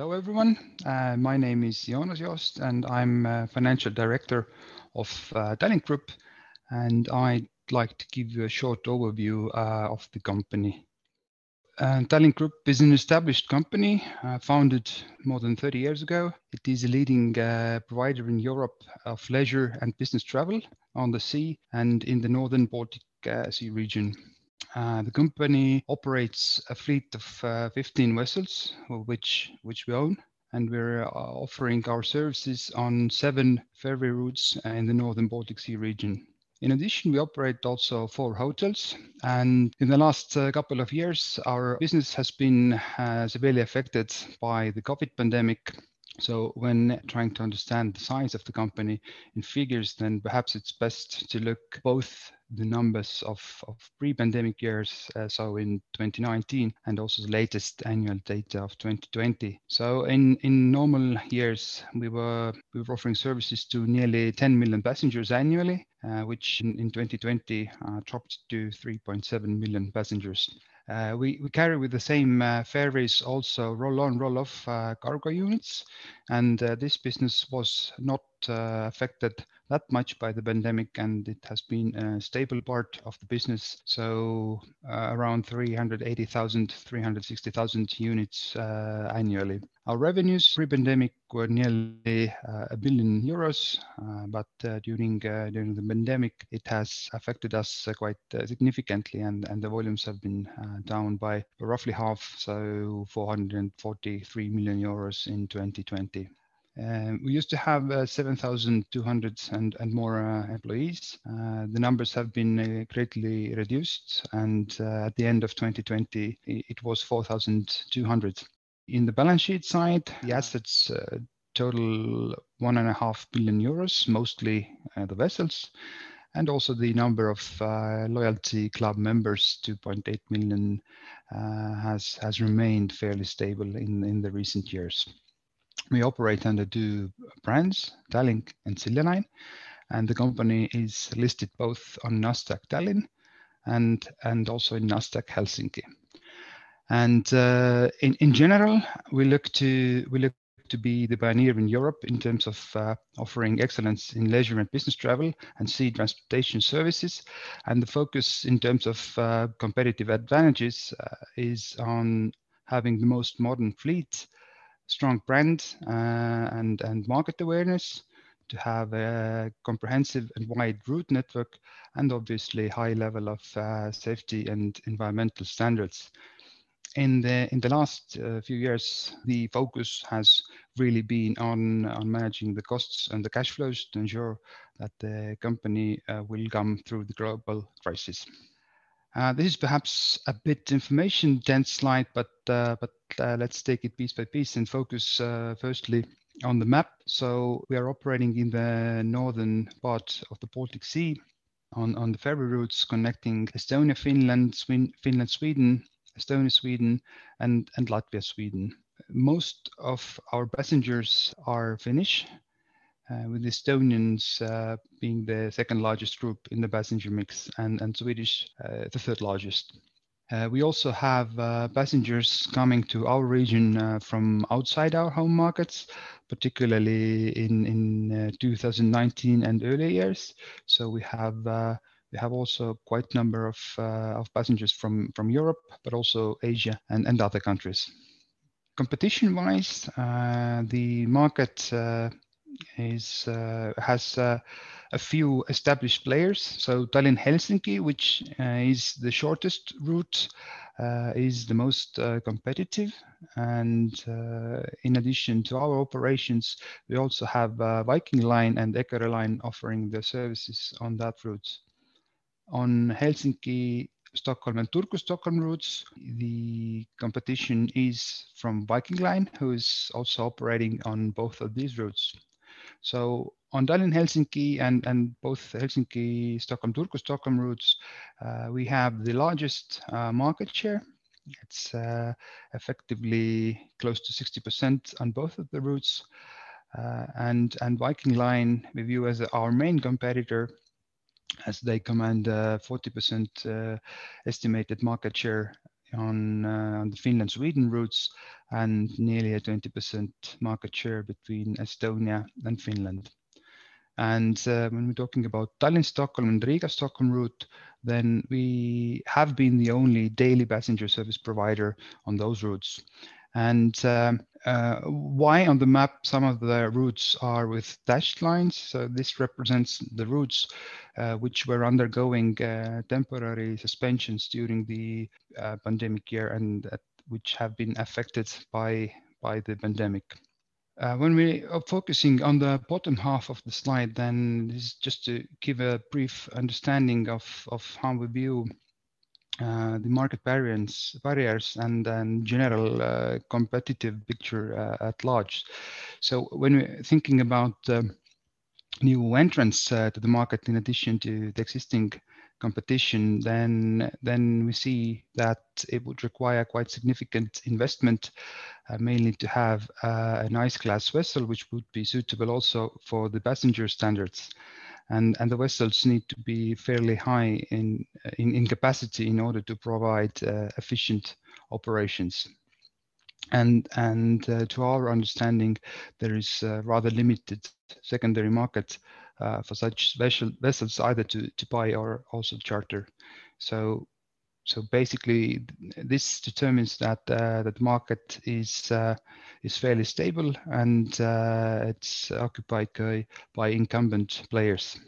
Hello, everyone. Uh, my name is Jonas Joost, and I'm uh, Financial Director of uh, Tallink Group. And I'd like to give you a short overview uh, of the company. Uh, Tallink Group is an established company uh, founded more than 30 years ago. It is a leading provider in Europe of leisure and business travel on the sea and in the northern Baltic Sea region. Uh, the company operates a fleet of uh, 15 vessels, which which we own, and we're uh, offering our services on seven ferry routes in the northern Baltic Sea region. In addition, we operate also four hotels, and in the last uh, couple of years, our business has been uh, severely affected by the COVID pandemic. So when trying to understand the size of the company in figures, then perhaps it's best to look both the numbers of, of pre-pandemic years, uh, so in 2019, and also the latest annual data of 2020. So in, in normal years, we were, we were offering services to nearly 10 million passengers annually, uh, which in, in 2020 uh, dropped to 3.7 million passengers. Uh, we, we carry with the same uh, ferries also roll-on, roll-off uh, cargo units, and uh, this business was not uh, affected that much by the pandemic, and it has been a stable part of the business. So uh, around 380,000, 360,000 units uh, annually. Our revenues pre-pandemic were nearly uh, a billion euros, uh, but uh, during uh, during the pandemic, it has affected us quite significantly, and, and the volumes have been down by roughly half, so 443 million euros in 2020. Uh, we used to have uh, 7,200 and, and more uh, employees. Uh, the numbers have been uh, greatly reduced, and uh, at the end of 2020, it was 4,200. In the balance sheet side, the assets total and a half billion euros, mostly the vessels, and also the number of loyalty club members, 2.8 million, has has remained fairly stable in in the recent years. We operate under two brands, Tallink and Silja and the company is listed both on Nasdaq Tallinn and and also in Nasdaq Helsinki. And uh, in in general, we look to we look to be the pioneer in Europe in terms of uh, offering excellence in leisure and business travel and sea transportation services. And the focus in terms of uh, competitive advantages uh, is on having the most modern fleet strong brand uh, and, and market awareness, to have a comprehensive and wide route network, and obviously high level of uh, safety and environmental standards. In the in the last uh, few years, the focus has really been on on managing the costs and the cash flows to ensure that the company will come through the global crisis. Uh, this is perhaps a bit information dense slide, but uh, but uh, let's take it piece by piece and focus uh, firstly on the map. So we are operating in the northern part of the Baltic Sea on, on the ferry routes connecting Estonia, Finland, Swin Finland, Sweden, Estonia, Sweden, and, and Latvia, Sweden. Most of our passengers are Finnish, uh, with Estonians uh, being the second largest group in the passenger mix and, and Swedish uh, the third largest. Uh, we also have uh, passengers coming to our region uh, from outside our home markets, particularly in, in 2019 and earlier years. So we have we have also quite a number of, of passengers from, from Europe, but also Asia and, and other countries. Competition-wise, the market is uh, has uh, a few established players. So Tallinn Helsinki, which uh, is the shortest route, uh, is the most uh, competitive. And uh, in addition to our operations, we also have Viking Line and Eckerö Line offering their services on that route. On Helsinki Stockholm and Turku Stockholm routes. The competition is from Viking Line, who is also operating on both of these routes. So on Tallinn Helsinki and, and both Helsinki Stockholm Turku Stockholm routes, uh, we have the largest uh, market share. It's uh, effectively close to 60% on both of the routes. Uh, and, and Viking Line we view as our main competitor as they command 40% uh, estimated market share on, uh, the Finland-Sweden routes and nearly a 20% market share between Estonia and Finland. And uh, when we're talking about Tallinn-Stockholm and Riga-Stockholm route, then we have been the only daily passenger service provider on those routes. And um, uh, why on the map some of the routes are with dashed lines? So this represents the routes uh, which were undergoing uh, temporary suspensions during the uh, pandemic year and which have been affected by, by the pandemic. Uh, when we are focusing on the bottom half of the slide, then this is just to give a brief understanding of, of how we view uh, the market barriers, barriers and, and general uh, competitive picture uh, at large. So when we're thinking about um, new entrants uh, to the market, in addition to the existing competition, then then we see that it would require quite significant investment, uh, mainly to have uh, an ice class vessel, which would be suitable also for the passenger standards. And, and the vessels need to be fairly high in, in, in capacity in order to provide uh, efficient operations. And, and uh, to our understanding, there is uh, rather limited secondary market uh, for such vessel, vessels either to, to buy or also charter. So so basically this determines that uh, that the market is uh, is fairly stable and uh, it's occupied by incumbent players.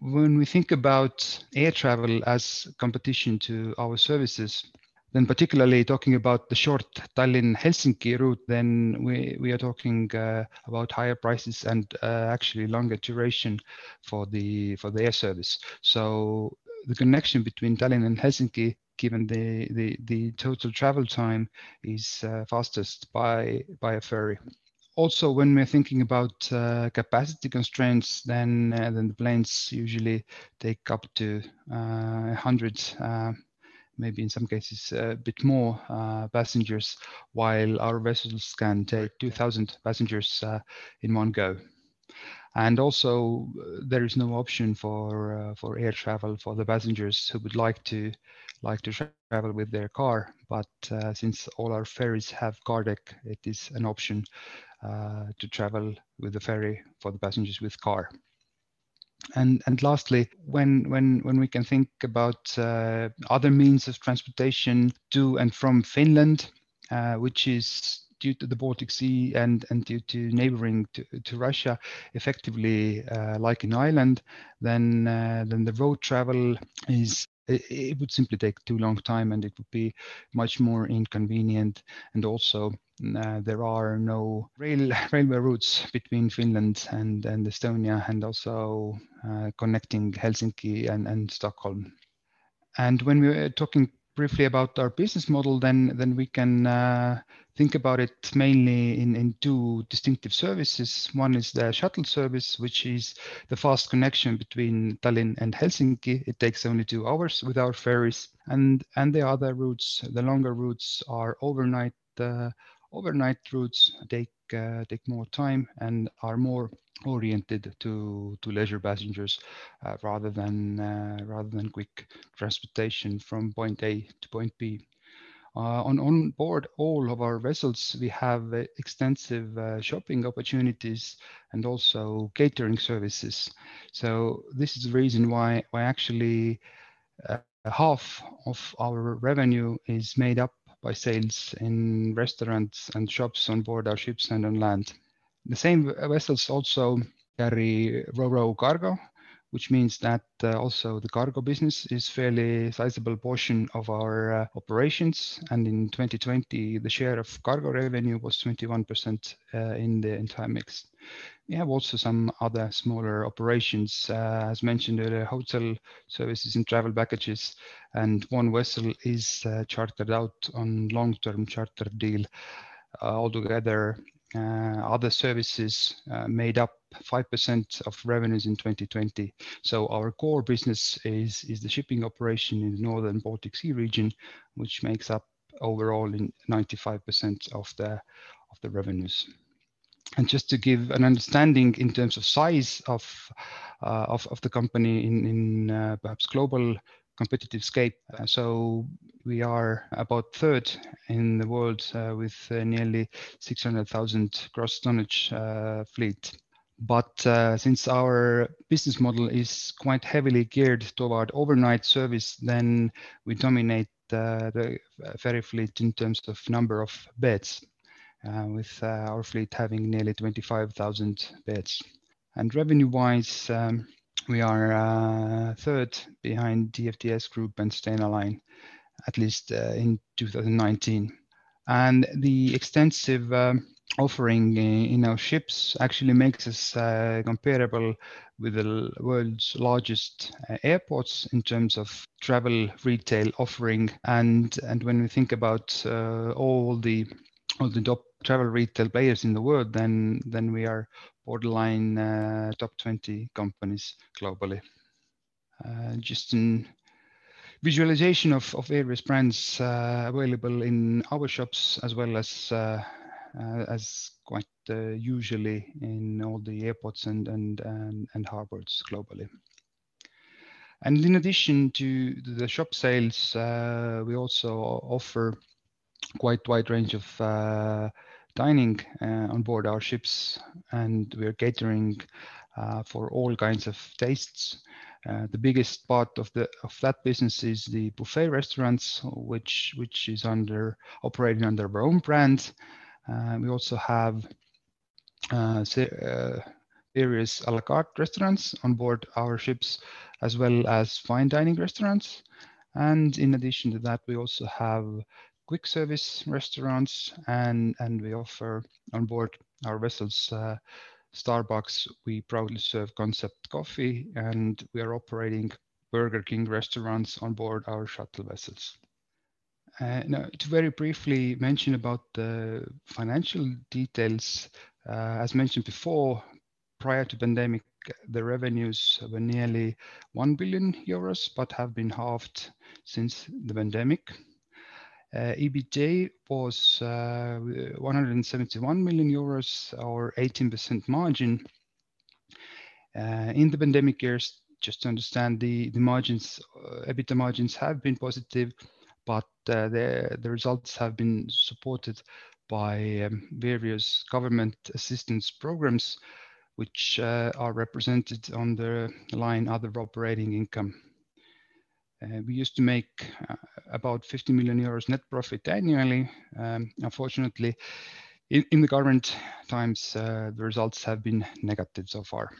When we think about air travel as competition to our services, then particularly talking about the short Tallinn-Helsinki route, then we, we are talking uh, about higher prices and uh, actually longer duration for the for the air service. So the connection between Tallinn and Helsinki, given the the, the total travel time, is uh, fastest by by a ferry. Also, when we're thinking about uh, capacity constraints, then uh, then the planes usually take up to 100 uh, maybe in some cases a bit more uh, passengers, while our vessels can take 2,000 passengers uh, in one go. And also, uh, there is no option for uh, for air travel for the passengers who would like to like to travel with their car. But uh, since all our ferries have car deck, it is an option uh, to travel with the ferry for the passengers with car. And, and lastly, when, when, when we can think about uh, other means of transportation to and from Finland, uh, which is due to the Baltic Sea and, and due to neighboring to, to Russia, effectively uh, like an island, then, uh, then the road travel is it, would simply take too long time and it would be much more inconvenient and also uh, there are no rail railway routes between Finland and, and Estonia and also uh, connecting Helsinki and, and Stockholm. And when we were talking briefly about our business model, then then we can uh, think about it mainly in, in two distinctive services. One is the shuttle service, which is the fast connection between Tallinn and Helsinki. It takes only two hours with our ferries. And, and the other routes, the longer routes, are overnight uh, overnight routes take uh, take more time and are more oriented to to leisure passengers uh, rather than uh, rather than quick transportation from point A to point B. Uh, on, on board all of our vessels, we have uh, extensive uh, shopping opportunities and also catering services. So this is the reason why, why actually uh, half of our revenue is made up by sales in restaurants and shops on board our ships and on land. The same vessels also carry ro-ro cargo, which means that uh, also the cargo business is fairly sizable portion of our uh, operations. And in 2020, the share of cargo revenue was 21% uh, in the entire mix. We have also some other smaller operations, as mentioned earlier, hotel services and travel packages. And one vessel is chartered out on long-term charter deal. Altogether, other services made up 5% of revenues in 2020. So our core business is, the shipping operation in the Northern Baltic Sea region, which makes up overall in 95% of the, of the revenues. And just to give an understanding in terms of size of, uh, the company in, in uh, perhaps global competitive scape. so we are about third in the world with nearly 600,000 gross tonnage fleet. But uh, since our business model is quite heavily geared toward overnight service, then we dominate uh, the ferry fleet in terms of number of beds, uh, with our fleet having nearly 25,000 beds. And revenue-wise, um, we are uh, third behind DFDS Group and Stena Line, at least uh, in 2019. And the extensive um, offering in our ships actually makes us uh, comparable with the world's largest uh, airports in terms of travel retail offering. And and when we think about uh, all the all the top travel retail players in the world, then then we are borderline uh, top 20 companies globally. Uh, just in visualization of, of various brands uh, available in our shops as well as uh, as quite uh, usually in all the airports and, and, and, and harbors globally. And in addition to the shop sales, uh, we also offer quite wide range of uh, dining uh, on board our ships, and we're catering uh, for all kinds of tastes. the biggest part of the of that business is the buffet restaurants, which which is under operating under our own brand, uh, we also have uh, uh, various a la carte restaurants on board our ships, as well as fine dining restaurants. And in addition to that, we also have quick service restaurants and, and we offer on board our vessels uh, Starbucks. We proudly serve concept coffee and we are operating Burger King restaurants on board our shuttle vessels. Uh, now, to very briefly mention about the financial details, uh, as mentioned before, prior to pandemic, the revenues were nearly 1 billion euros, but have been halved since the pandemic. Uh, EBITDA was uh, 171 million euros, or 18% margin. Uh, in the pandemic years, just to understand the, the margins, uh, EBITDA margins have been positive, but the, the results have been supported by um, various government assistance programs, which are represented on the line other operating income. Uh, we used to make uh, about 50 million euros net profit annually. Um, unfortunately, in, in, the current times, uh, the results have been negative so far.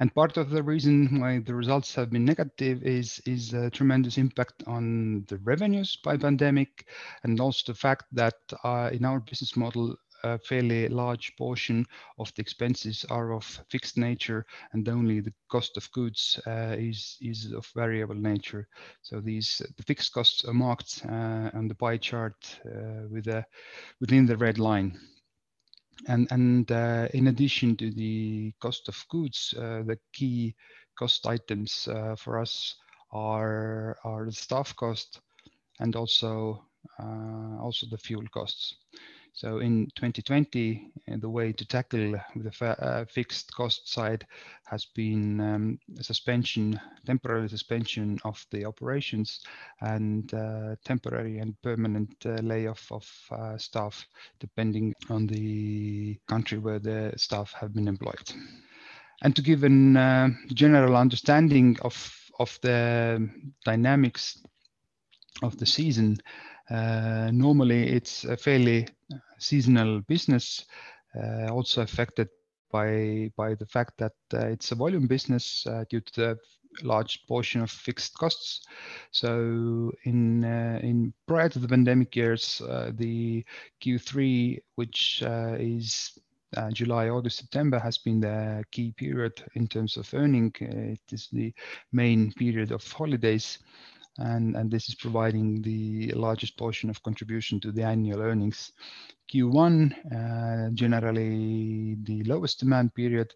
And part of the reason why the results have been negative is, is a tremendous impact on the revenues by pandemic, and also the fact that uh, in our business model, a fairly large portion of the expenses are of fixed nature and only the cost of goods uh, is, is of variable nature. So these the fixed costs are marked uh, on the pie chart uh, with within the red line. And, and in addition to the cost of goods, the key cost items for us are, are the staff cost and also, also the fuel costs. So in 2020, uh, the way to tackle the uh, fixed cost side has been um, suspension, temporary suspension of the operations and uh, temporary and permanent uh, layoff of uh, staff, depending on the country where the staff have been employed. And to give a uh, general understanding of, of the dynamics of the season, uh, normally, it's a fairly seasonal business, uh, also affected by by the fact that it's a volume business due to the large portion of fixed costs. So in in prior to the pandemic years, the Q3, which is uh, July, August, September has been the key period in terms of earning. Uh, it is the main period of holidays and, and this is providing the largest portion of contribution to the annual earnings. Q1, uh, generally the lowest demand period,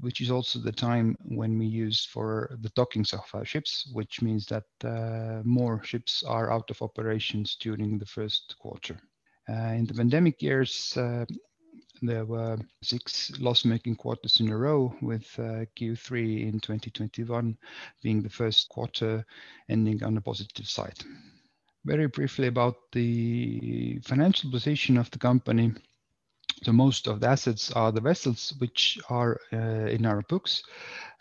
which is also the time when we use for the dockings of our ships, which means that uh, more ships are out of operations during the first quarter. Uh, in the pandemic years, uh, there were six loss-making quarters in a row, with uh, Q3 in 2021 being the first quarter ending on the positive side. Very briefly about the financial position of the company. So most of the assets are the vessels which are uh, in our books,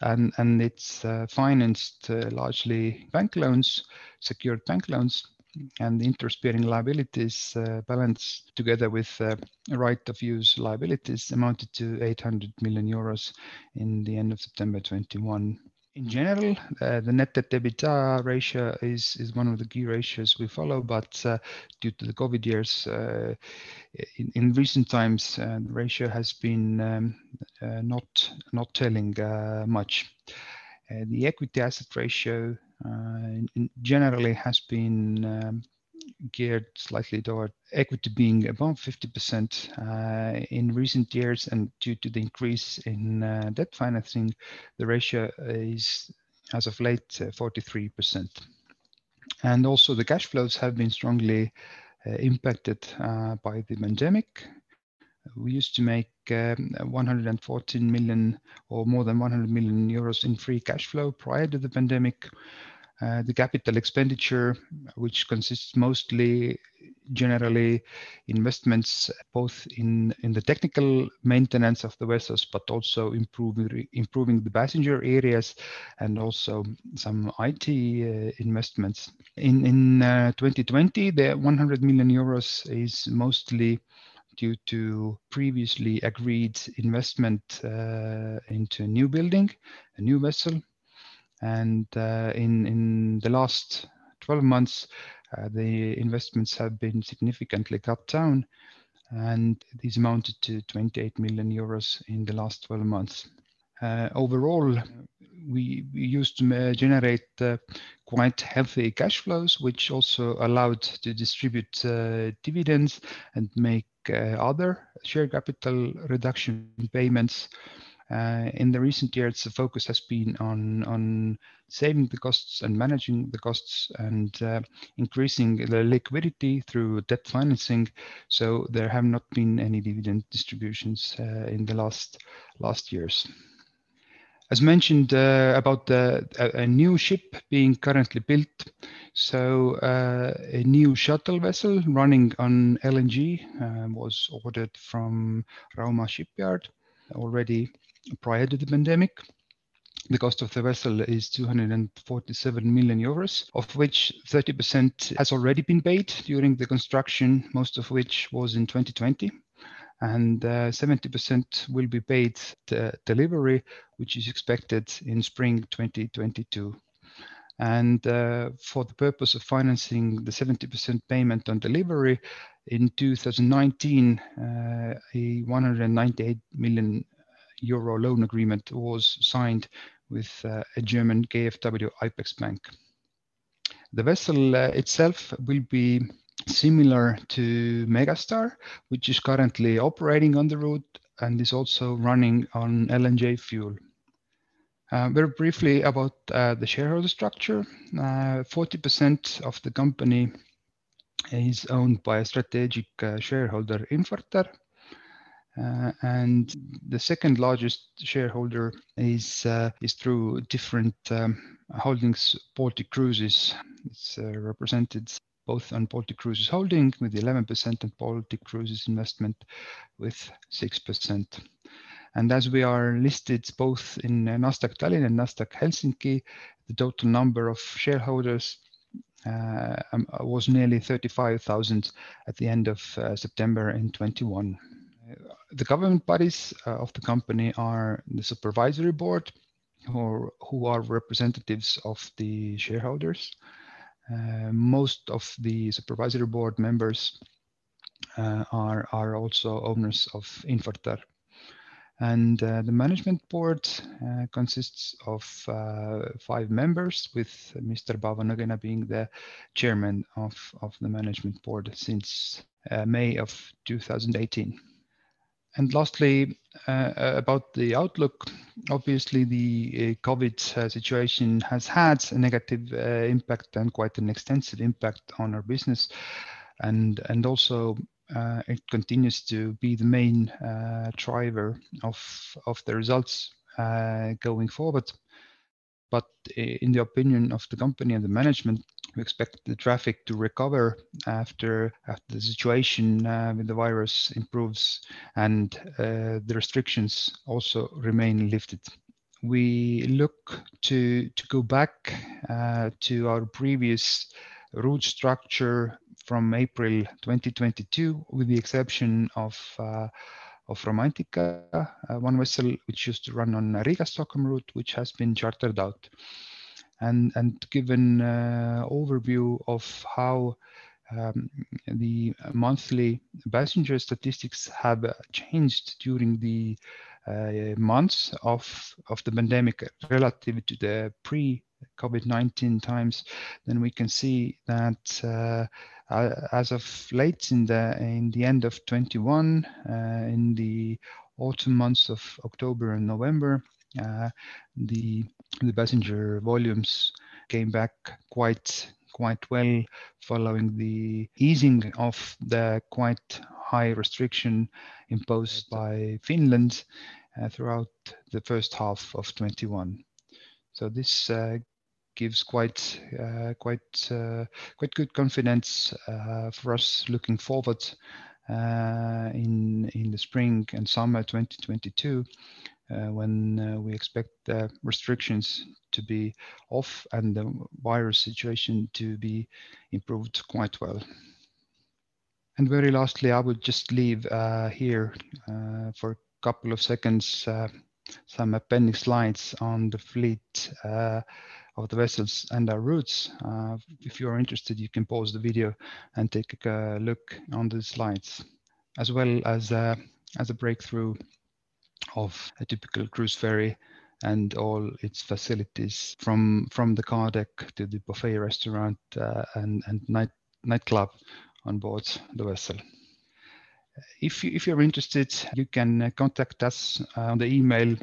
and and it's uh, financed largely bank loans, secured bank loans, and the interest-bearing liabilities uh, balance together with uh, right of use liabilities amounted to 800 million euros in the end of September 21. In general, uh, the net debt EBITDA ratio is, one of the key ratios we follow, but due to the COVID years, in, recent times, the ratio has been um, not not telling much. the equity asset ratio generally has been um, geared slightly toward equity being above 50% uh, in recent years, and due to the increase in uh, debt financing, the ratio is, as of late, 43%. And also the cash flows have been strongly impacted by the pandemic. We used to make um, 114 million or more than 100 million euros in free cash flow prior to the pandemic. Uh, the capital expenditure, which consists mostly generally investments both in, in the technical maintenance of the vessels, but also improving, improving the passenger areas and also some IT uh, investments. In, in uh, 2020, the 100 million euros is mostly due to previously agreed investment uh, into a new building, a new vessel, and uh, in, in the last 12 months, uh, the investments have been significantly cut down, and these amounted to 28 million euros in the last 12 months. Uh, overall, we, used to generate quite healthy cash flows, which also allowed to distribute dividends and make other share capital reduction payments. Uh, in the recent years, the focus has been on, on saving the costs and managing the costs and uh, increasing the liquidity through debt financing. So there have not been any dividend distributions uh, in the last last years. As mentioned uh, about the, a, a, new ship being currently built, so uh, a new shuttle vessel running on LNG uh, was ordered from Rauma shipyard already prior to the pandemic. The cost of the vessel is 247 million euros, of which 30% has already been paid during the construction, most of which was in 2020 and uh, 70% will be paid the delivery, which is expected in spring 2022. And uh, for the purpose of financing the 70% payment on delivery, in 2019, uh, a 198 million euro loan agreement was signed with uh, a German KfW IPEX bank. The vessel uh, itself will be similar to Megastar, which is currently operating on the route and is also running on LNG fuel. Uh, very briefly about uh, the shareholder structure. 40% uh, of the company is owned by a strategic uh, shareholder, Infortar, uh, and the second largest shareholder is uh, is through different um, holdings. Baltic Cruises it's uh, represented both on Baltic Cruises Holding with 11% and Baltic Cruises Investment with 6%. And as we are listed both in Nasdaq Tallinn and Nasdaq Helsinki, the total number of shareholders uh, um, was nearly 35,000 at the end of uh, September in 21 the government bodies uh, of the company are the supervisory board, who, who are representatives of the shareholders. Uh, most of the supervisory board members uh, are, are also owners of Infortar. And uh, the management board uh, consists of uh, five members, with Mr. Paavo Nõgene being the chairman of, of the management board since May of 2018. And lastly, uh, uh, about the outlook, obviously the uh, COVID uh, situation has had a negative uh, impact and quite an extensive impact on our business, and and also uh, it continues to be the main driver of of the results going forward. But in the opinion of the company and the management, we expect the traffic to recover after after the situation uh, with the virus improves and uh, the restrictions also remain lifted. We look to to go back uh, to our previous route structure from April 2022, with the exception of uh, of Romantika, uh, one vessel which used to run on Riga Stockholm route, which has been chartered out and and given uh, overview of how um, the monthly passenger statistics have changed during the uh, months of of the pandemic relative to the pre COVID-19 times, then we can see that uh, as of late in the in the end of 21, uh, in the autumn months of October and November, uh, the the passenger volumes came back quite quite well following the easing of the quite high restriction imposed by Finland uh, throughout the first half of 21. So this uh, gives quite uh, quite uh, quite good confidence uh, for us looking forward uh, in in the spring and summer 2022 uh, when uh, we expect the restrictions to be off and the virus situation to be improved quite well. And very lastly, I would just leave uh, here for a couple of seconds some appendix slides on the fleet uh, of the vessels and our routes. Uh, if you're interested, you can pause the video and take a look on the slides, as well as, uh, as a breakthrough of a typical cruise ferry and all its facilities from from the car deck to the buffet restaurant uh, and and night nightclub on board the vessel. If you if you're interested, you can uh, contact us on the email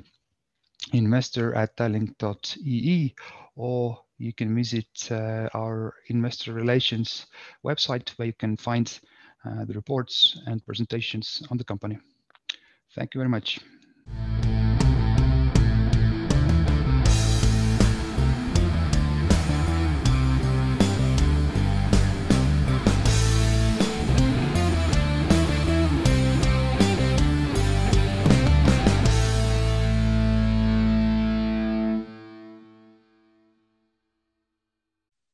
investor at tallink.ee or you can visit uh, our investor relations website where you can find uh, the reports and presentations on the company. Thank you very much.